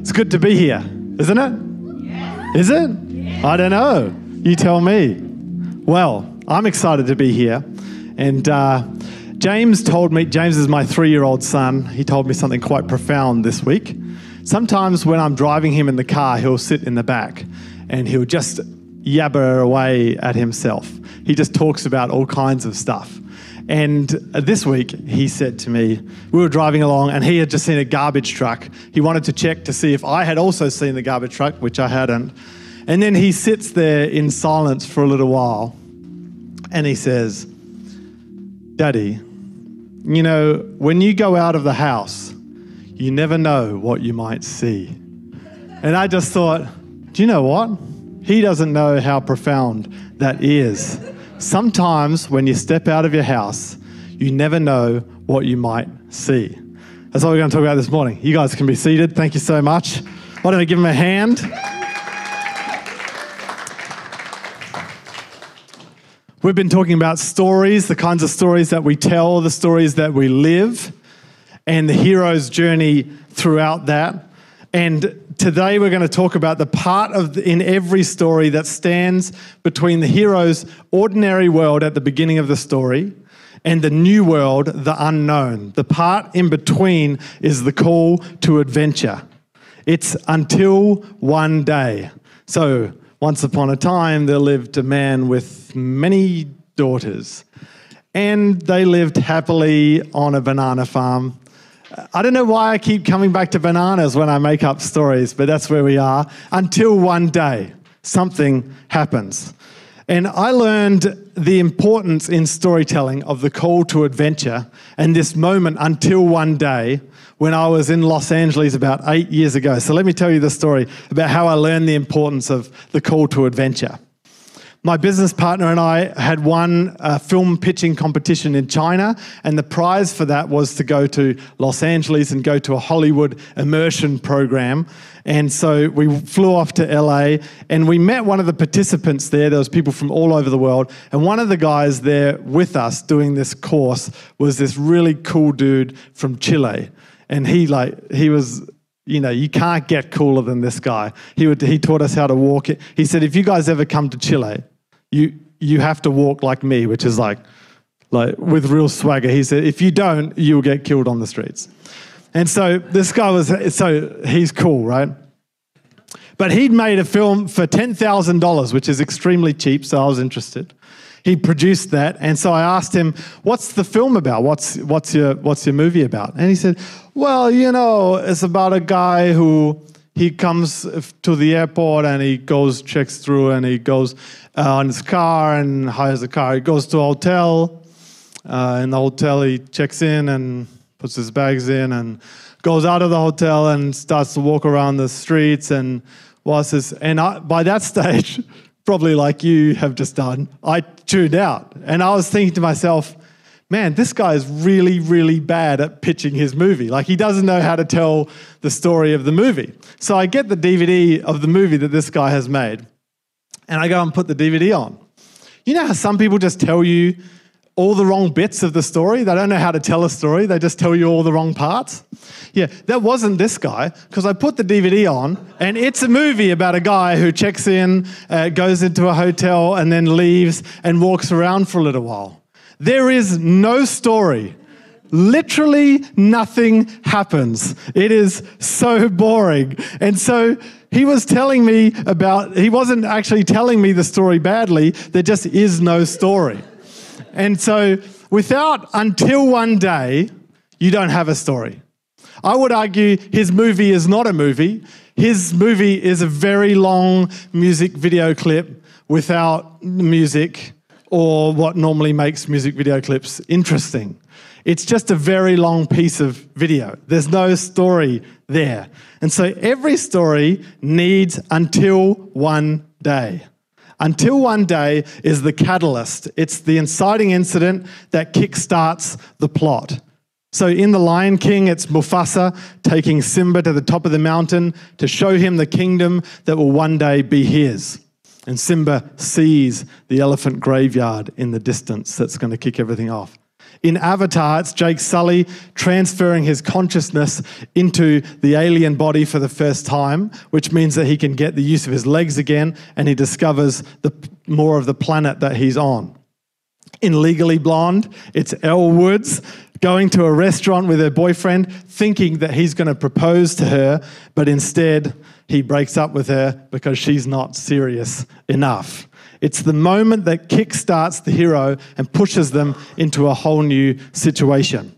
It's good to be here, isn't it? Is it? I don't know. You tell me. Well, I'm excited to be here. And uh, James told me, James is my three year old son. He told me something quite profound this week. Sometimes when I'm driving him in the car, he'll sit in the back and he'll just yabber away at himself. He just talks about all kinds of stuff. And this week, he said to me, we were driving along and he had just seen a garbage truck. He wanted to check to see if I had also seen the garbage truck, which I hadn't. And then he sits there in silence for a little while and he says, Daddy, you know, when you go out of the house, you never know what you might see. And I just thought, do you know what? He doesn't know how profound that is. Sometimes when you step out of your house, you never know what you might see. That's what we're going to talk about this morning. You guys can be seated. Thank you so much. Why don't we give him a hand? We've been talking about stories, the kinds of stories that we tell, the stories that we live, and the hero's journey throughout that. And today we're going to talk about the part of the, in every story that stands between the hero's ordinary world at the beginning of the story and the new world, the unknown. The part in between is the call to adventure. It's until one day. So, once upon a time, there lived a man with many daughters, and they lived happily on a banana farm I don't know why I keep coming back to bananas when I make up stories, but that's where we are. Until one day, something happens. And I learned the importance in storytelling of the call to adventure and this moment until one day when I was in Los Angeles about eight years ago. So let me tell you the story about how I learned the importance of the call to adventure. My business partner and I had won a film pitching competition in China, and the prize for that was to go to Los Angeles and go to a Hollywood immersion program. And so we flew off to LA and we met one of the participants there. There was people from all over the world. And one of the guys there with us doing this course was this really cool dude from Chile. And he like he was you know, you can't get cooler than this guy. He, would, he taught us how to walk. He said, if you guys ever come to Chile, you you have to walk like me, which is like like with real swagger. He said, if you don't, you'll get killed on the streets. And so this guy was so he's cool, right? But he'd made a film for ten thousand dollars, which is extremely cheap. So I was interested. He produced that, and so I asked him, "What's the film about? What's what's your what's your movie about?" And he said, "Well, you know, it's about a guy who." He comes to the airport and he goes, checks through, and he goes, uh, on his car and hires a car. He goes to a hotel. Uh, in the hotel, he checks in and puts his bags in and goes out of the hotel and starts to walk around the streets and was this. And I, by that stage, probably like you have just done, I tuned out. And I was thinking to myself, man, this guy is really, really bad at pitching his movie. Like, he doesn't know how to tell the story of the movie. So I get the DVD of the movie that this guy has made and I go and put the DVD on. You know how some people just tell you all the wrong bits of the story? They don't know how to tell a story, they just tell you all the wrong parts. Yeah, that wasn't this guy, because I put the DVD on, and it's a movie about a guy who checks in, uh, goes into a hotel, and then leaves and walks around for a little while. There is no story. Literally nothing happens. It is so boring. And so he was telling me about, he wasn't actually telling me the story badly, there just is no story. And so, without until one day, you don't have a story. I would argue his movie is not a movie. His movie is a very long music video clip without music or what normally makes music video clips interesting. It's just a very long piece of video. There's no story there. And so every story needs until one day. Until one day is the catalyst. It's the inciting incident that kickstarts the plot. So in The Lion King, it's Mufasa taking Simba to the top of the mountain to show him the kingdom that will one day be his. And Simba sees the elephant graveyard in the distance that's going to kick everything off. In Avatar, it's Jake Sully transferring his consciousness into the alien body for the first time, which means that he can get the use of his legs again and he discovers the, more of the planet that he's on. In Legally Blonde, it's Elle Woods going to a restaurant with her boyfriend, thinking that he's going to propose to her, but instead he breaks up with her because she's not serious enough. It's the moment that kickstarts the hero and pushes them into a whole new situation.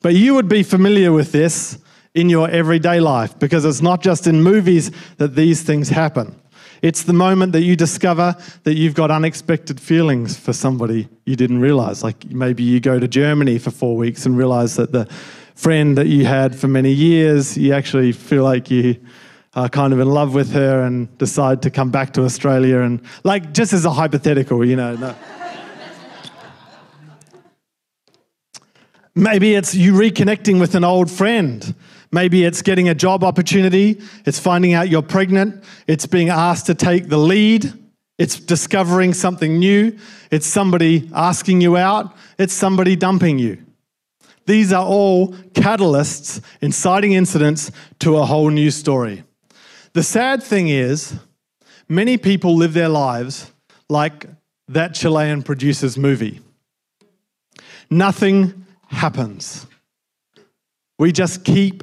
But you would be familiar with this in your everyday life because it's not just in movies that these things happen. It's the moment that you discover that you've got unexpected feelings for somebody you didn't realize. Like maybe you go to Germany for four weeks and realize that the friend that you had for many years, you actually feel like you are kind of in love with her and decide to come back to Australia. And like, just as a hypothetical, you know. No. Maybe it's you reconnecting with an old friend Maybe it's getting a job opportunity, it's finding out you're pregnant, it's being asked to take the lead, it's discovering something new, it's somebody asking you out, it's somebody dumping you. These are all catalysts, inciting incidents to a whole new story. The sad thing is, many people live their lives like that Chilean producer's movie. Nothing happens. We just keep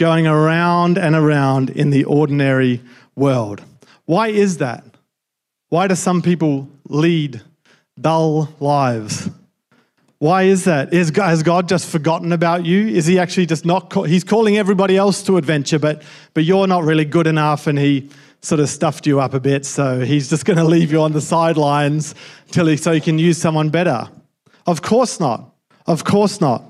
going around and around in the ordinary world. Why is that? Why do some people lead dull lives? Why is that? Is, has God just forgotten about you? Is he actually just not, call, he's calling everybody else to adventure, but, but you're not really good enough and he sort of stuffed you up a bit, so he's just going to leave you on the sidelines till he, so he can use someone better? Of course not. Of course not.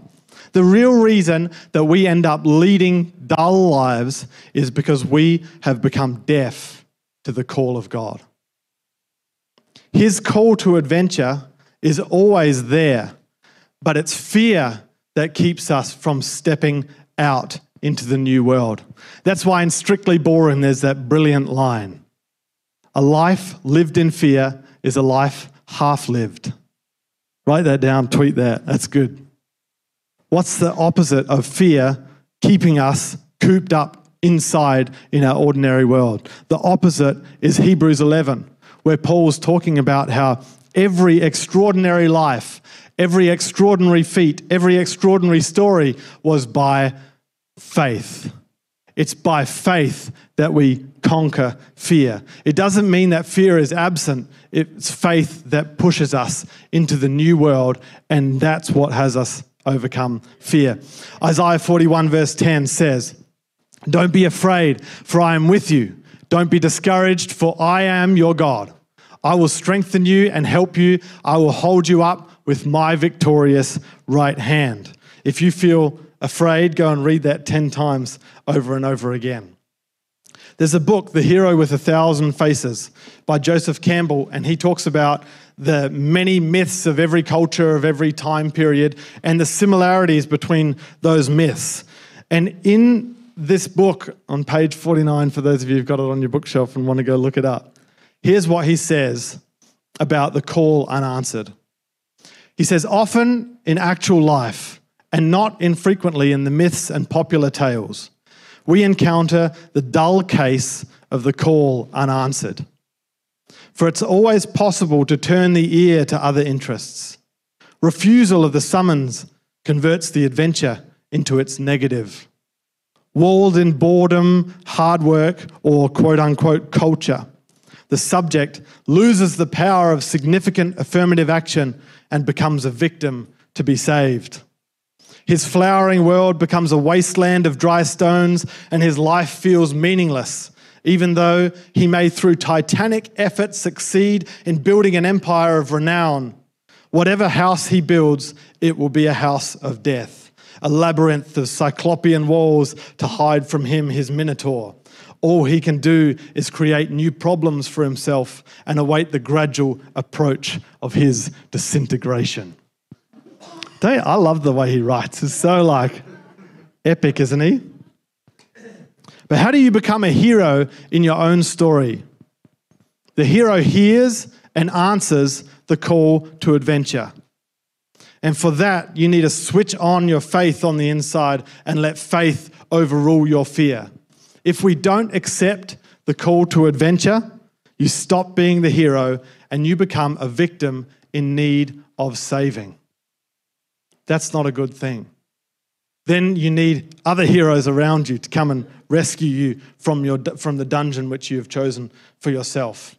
The real reason that we end up leading dull lives is because we have become deaf to the call of God. His call to adventure is always there, but it's fear that keeps us from stepping out into the new world. That's why in Strictly Ballroom there's that brilliant line A life lived in fear is a life half lived. Write that down, tweet that. That's good. What's the opposite of fear keeping us cooped up inside in our ordinary world? The opposite is Hebrews 11, where Paul's talking about how every extraordinary life, every extraordinary feat, every extraordinary story was by faith. It's by faith that we conquer fear. It doesn't mean that fear is absent. It's faith that pushes us into the new world, and that's what has us overcome fear. Isaiah 41, verse 10 says, Don't be afraid, for I am with you. Don't be discouraged, for I am your God. I will strengthen you and help you. I will hold you up with my victorious right hand. If you feel afraid, go and read that 10 times over and over again. There's a book, The Hero with a Thousand Faces, by Joseph Campbell, and he talks about the many myths of every culture, of every time period, and the similarities between those myths. And in this book on page 49, for those of you who've got it on your bookshelf and want to go look it up, here's what he says about the call unanswered. He says, often in actual life, and not infrequently in the myths and popular tales, we encounter the dull case of the call unanswered. For it's always possible to turn the ear to other interests. Refusal of the summons converts the adventure into its negative. Walled in boredom, hard work, or quote unquote culture, the subject loses the power of significant affirmative action and becomes a victim to be saved. His flowering world becomes a wasteland of dry stones, and his life feels meaningless even though he may, through titanic effort, succeed in building an empire of renown. Whatever house he builds, it will be a house of death, a labyrinth of cyclopean walls to hide from him his minotaur. All he can do is create new problems for himself and await the gradual approach of his disintegration. I love the way he writes. It's so like epic, isn't he? But how do you become a hero in your own story? The hero hears and answers the call to adventure. And for that, you need to switch on your faith on the inside and let faith overrule your fear. If we don't accept the call to adventure, you stop being the hero and you become a victim in need of saving. That's not a good thing. Then you need other heroes around you to come and rescue you from, your, from the dungeon which you have chosen for yourself.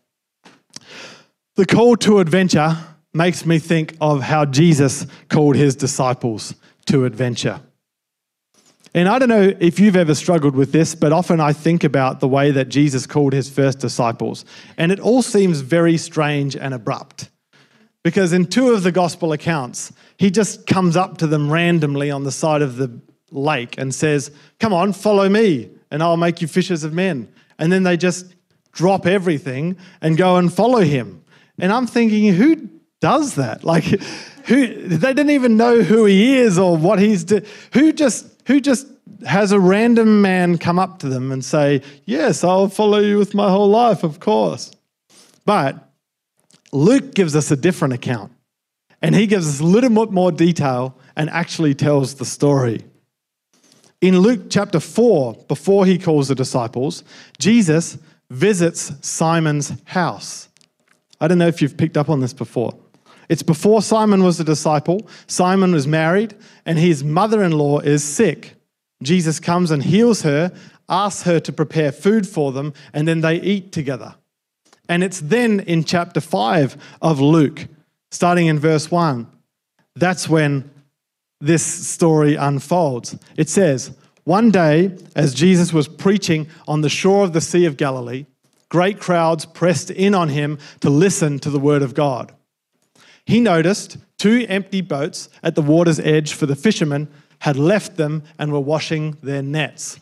The call to adventure makes me think of how Jesus called his disciples to adventure. And I don't know if you've ever struggled with this, but often I think about the way that Jesus called his first disciples, and it all seems very strange and abrupt. Because in two of the gospel accounts, he just comes up to them randomly on the side of the lake and says, Come on, follow me, and I'll make you fishers of men. And then they just drop everything and go and follow him. And I'm thinking, who does that? Like, who they didn't even know who he is or what he's do, who just who just has a random man come up to them and say, "Yes, I'll follow you with my whole life, of course." But Luke gives us a different account, and he gives us a little bit more detail and actually tells the story. In Luke chapter 4, before he calls the disciples, Jesus visits Simon's house. I don't know if you've picked up on this before. It's before Simon was a disciple. Simon was married, and his mother in law is sick. Jesus comes and heals her, asks her to prepare food for them, and then they eat together. And it's then in chapter 5 of Luke, starting in verse 1, that's when this story unfolds. It says, One day, as Jesus was preaching on the shore of the Sea of Galilee, great crowds pressed in on him to listen to the word of God. He noticed two empty boats at the water's edge, for the fishermen had left them and were washing their nets.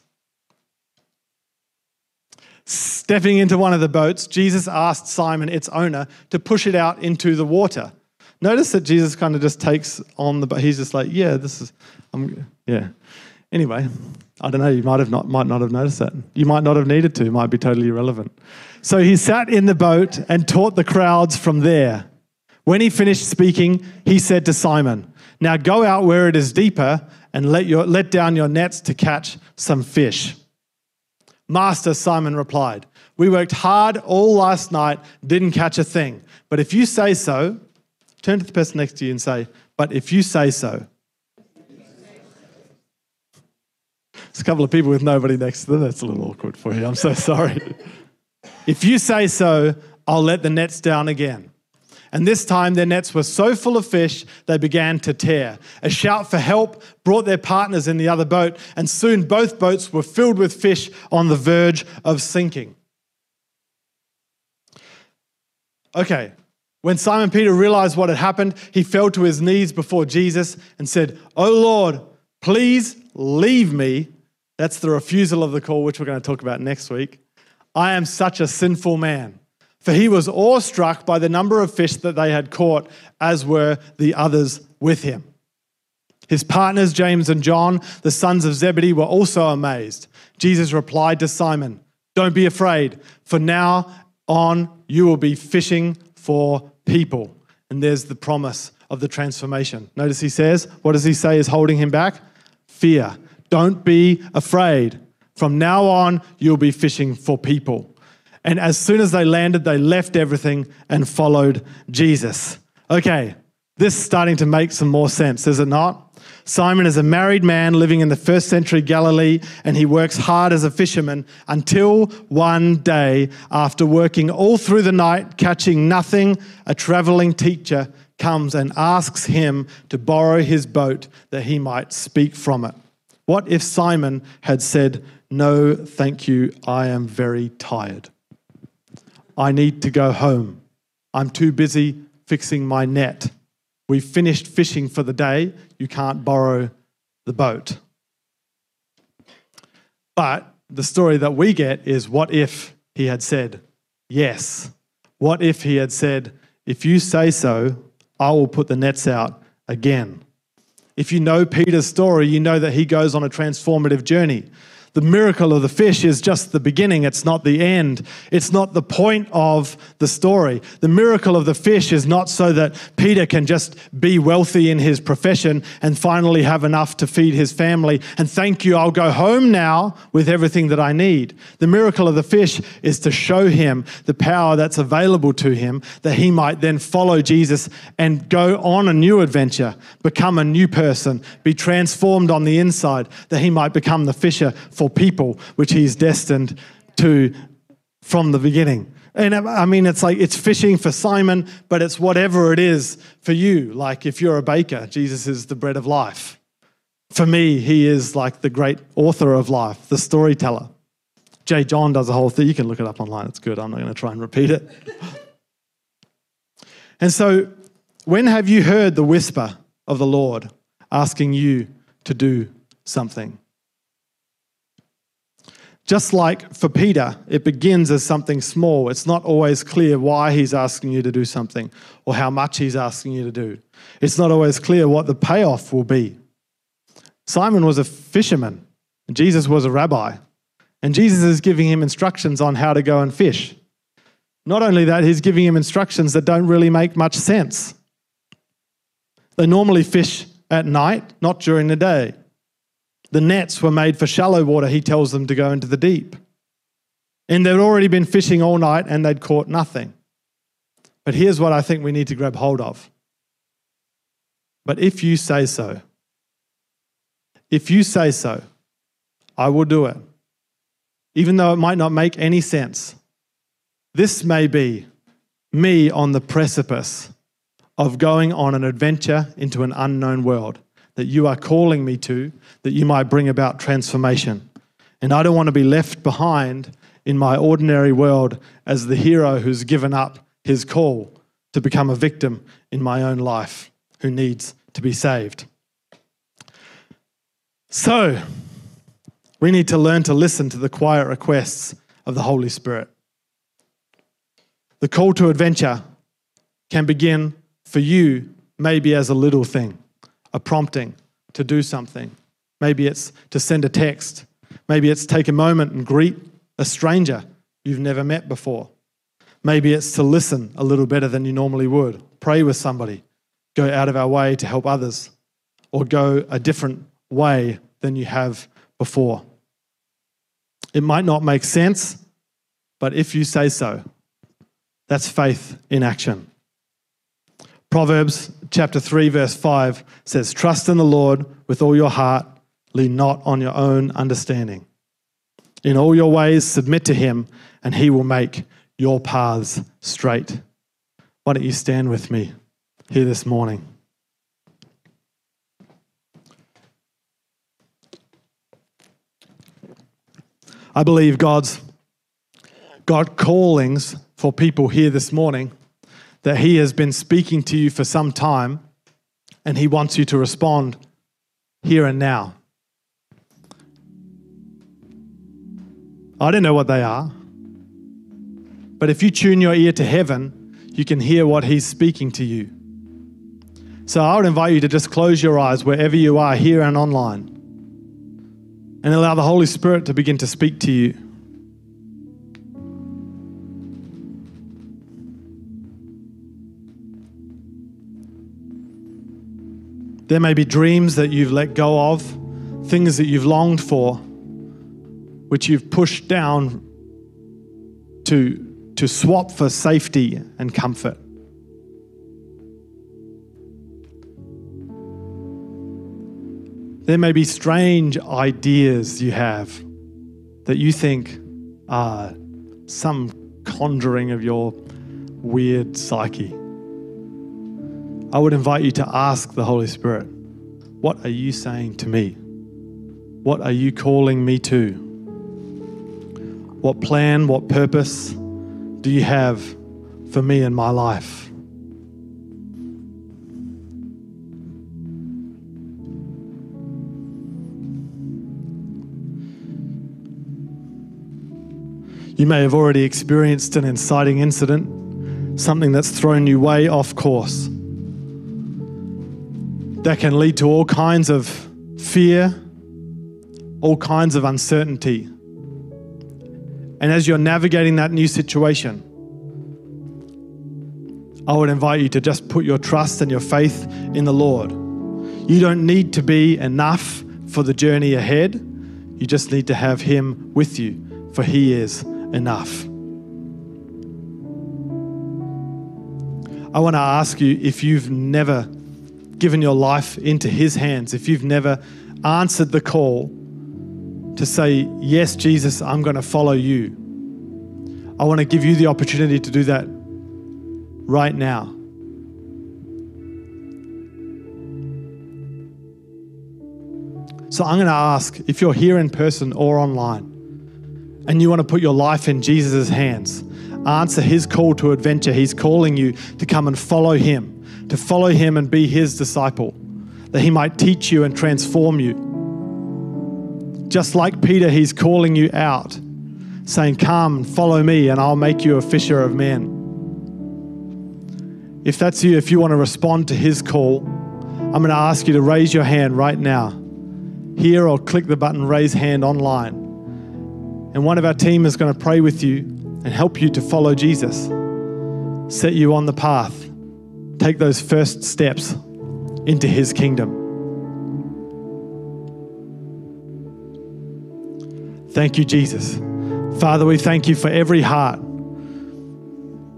Stepping into one of the boats, Jesus asked Simon, its owner, to push it out into the water. Notice that Jesus kind of just takes on the boat. He's just like, yeah, this is, I'm, yeah. Anyway, I don't know. You might have not, might not have noticed that. You might not have needed to. Might be totally irrelevant. So he sat in the boat and taught the crowds from there. When he finished speaking, he said to Simon, "Now go out where it is deeper and let your let down your nets to catch some fish." Master, Simon replied, We worked hard all last night, didn't catch a thing. But if you say so, turn to the person next to you and say, But if you say so. There's a couple of people with nobody next to them. That's a little awkward for you. I'm so sorry. if you say so, I'll let the nets down again. And this time their nets were so full of fish they began to tear. A shout for help brought their partners in the other boat, and soon both boats were filled with fish on the verge of sinking. Okay, when Simon Peter realized what had happened, he fell to his knees before Jesus and said, Oh Lord, please leave me. That's the refusal of the call, which we're going to talk about next week. I am such a sinful man for he was awestruck by the number of fish that they had caught, as were the others with him. His partners, James and John, the sons of Zebedee, were also amazed. Jesus replied to Simon, Don't be afraid, for now on you will be fishing for people. And there's the promise of the transformation. Notice he says, What does he say is holding him back? Fear. Don't be afraid. From now on, you'll be fishing for people. And as soon as they landed, they left everything and followed Jesus. Okay, this is starting to make some more sense, is it not? Simon is a married man living in the first century Galilee, and he works hard as a fisherman until one day, after working all through the night, catching nothing, a traveling teacher comes and asks him to borrow his boat that he might speak from it. What if Simon had said, No, thank you, I am very tired? I need to go home. I'm too busy fixing my net. We've finished fishing for the day. You can't borrow the boat. But the story that we get is what if he had said, Yes? What if he had said, If you say so, I will put the nets out again? If you know Peter's story, you know that he goes on a transformative journey. The miracle of the fish is just the beginning, it's not the end. It's not the point of the story. The miracle of the fish is not so that Peter can just be wealthy in his profession and finally have enough to feed his family and thank you, I'll go home now with everything that I need. The miracle of the fish is to show him the power that's available to him that he might then follow Jesus and go on a new adventure, become a new person, be transformed on the inside, that he might become the fisher for people, which he's destined to from the beginning. And uh, I mean, it's like it's fishing for Simon, but it's whatever it is for you. Like if you're a baker, Jesus is the bread of life. For me, he is like the great author of life, the storyteller. J. John does a whole thing. You can look it up online, it's good. I'm not going to try and repeat it. and so, when have you heard the whisper of the Lord asking you to do something? Just like for Peter, it begins as something small. It's not always clear why he's asking you to do something or how much he's asking you to do. It's not always clear what the payoff will be. Simon was a fisherman, and Jesus was a rabbi. And Jesus is giving him instructions on how to go and fish. Not only that, he's giving him instructions that don't really make much sense. They normally fish at night, not during the day. The nets were made for shallow water. He tells them to go into the deep. And they'd already been fishing all night and they'd caught nothing. But here's what I think we need to grab hold of. But if you say so, if you say so, I will do it. Even though it might not make any sense. This may be me on the precipice of going on an adventure into an unknown world that you are calling me to, that you might bring about transformation. And I don't want to be left behind in my ordinary world as the hero who's given up his call to become a victim in my own life who needs to be saved. So, we need to learn to listen to the quiet requests of the Holy Spirit. The call to adventure can begin for you maybe as a little thing a prompting to do something. Maybe it's to send a text. Maybe it's take a moment and greet a stranger you've never met before. Maybe it's to listen a little better than you normally would, pray with somebody, go out of our way to help others, or go a different way than you have before. It might not make sense, but if you say so, that's faith in action. Proverbs chapter 3, verse 5 says, Trust in the Lord with all your heart, lean not on your own understanding. In all your ways, submit to him, and he will make your paths straight. Why don't you stand with me here this morning? I believe God's God callings for people here this morning that He has been speaking to you for some time and He wants you to respond here and now. I don't know what they are, but if you tune your ear to heaven, you can hear what He's speaking to you. So I would invite you to just close your eyes wherever you are, here and online, and allow the Holy Spirit to begin to speak to you. There may be dreams that you've let go of, things that you've longed for, which you've pushed down to, to swap for safety and comfort. There may be strange ideas you have that you think are some conjuring of your weird psyche. I would invite you to ask the Holy Spirit, What are you saying to me? What are you calling me to? What plan, what purpose do you have for me in my life? You may have already experienced an inciting incident, something that's thrown you way off course that can lead to all kinds of fear, all kinds of uncertainty. And as you're navigating that new situation, I would invite you to just put your trust and your faith in the Lord. You don't need to be enough for the journey ahead. You just need to have Him with you, for He is enough. I want to ask you if you've never given your life into His hands, if you've never answered the call to say, Yes, Jesus, I'm going to follow you. I want to give you the opportunity to do that right now. So I'm going to ask if you're here in person or online and you want to put your life in Jesus' hands, answer his call to adventure. He's calling you to come and follow him, to follow him and be his disciple, that he might teach you and transform you. Just like Peter, he's calling you out, saying, Come, follow me, and I'll make you a fisher of men. If that's you, if you want to respond to his call, I'm going to ask you to raise your hand right now here or click the button raise hand online. And one of our team is going to pray with you and help you to follow Jesus, set you on the path, take those first steps into his kingdom. Thank you, Jesus. Father, we thank you for every heart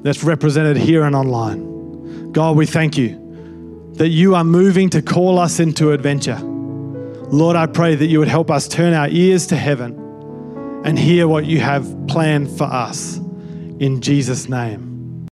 that's represented here and online. God, we thank you that you are moving to call us into adventure. Lord, I pray that you would help us turn our ears to heaven and hear what you have planned for us. In Jesus' name.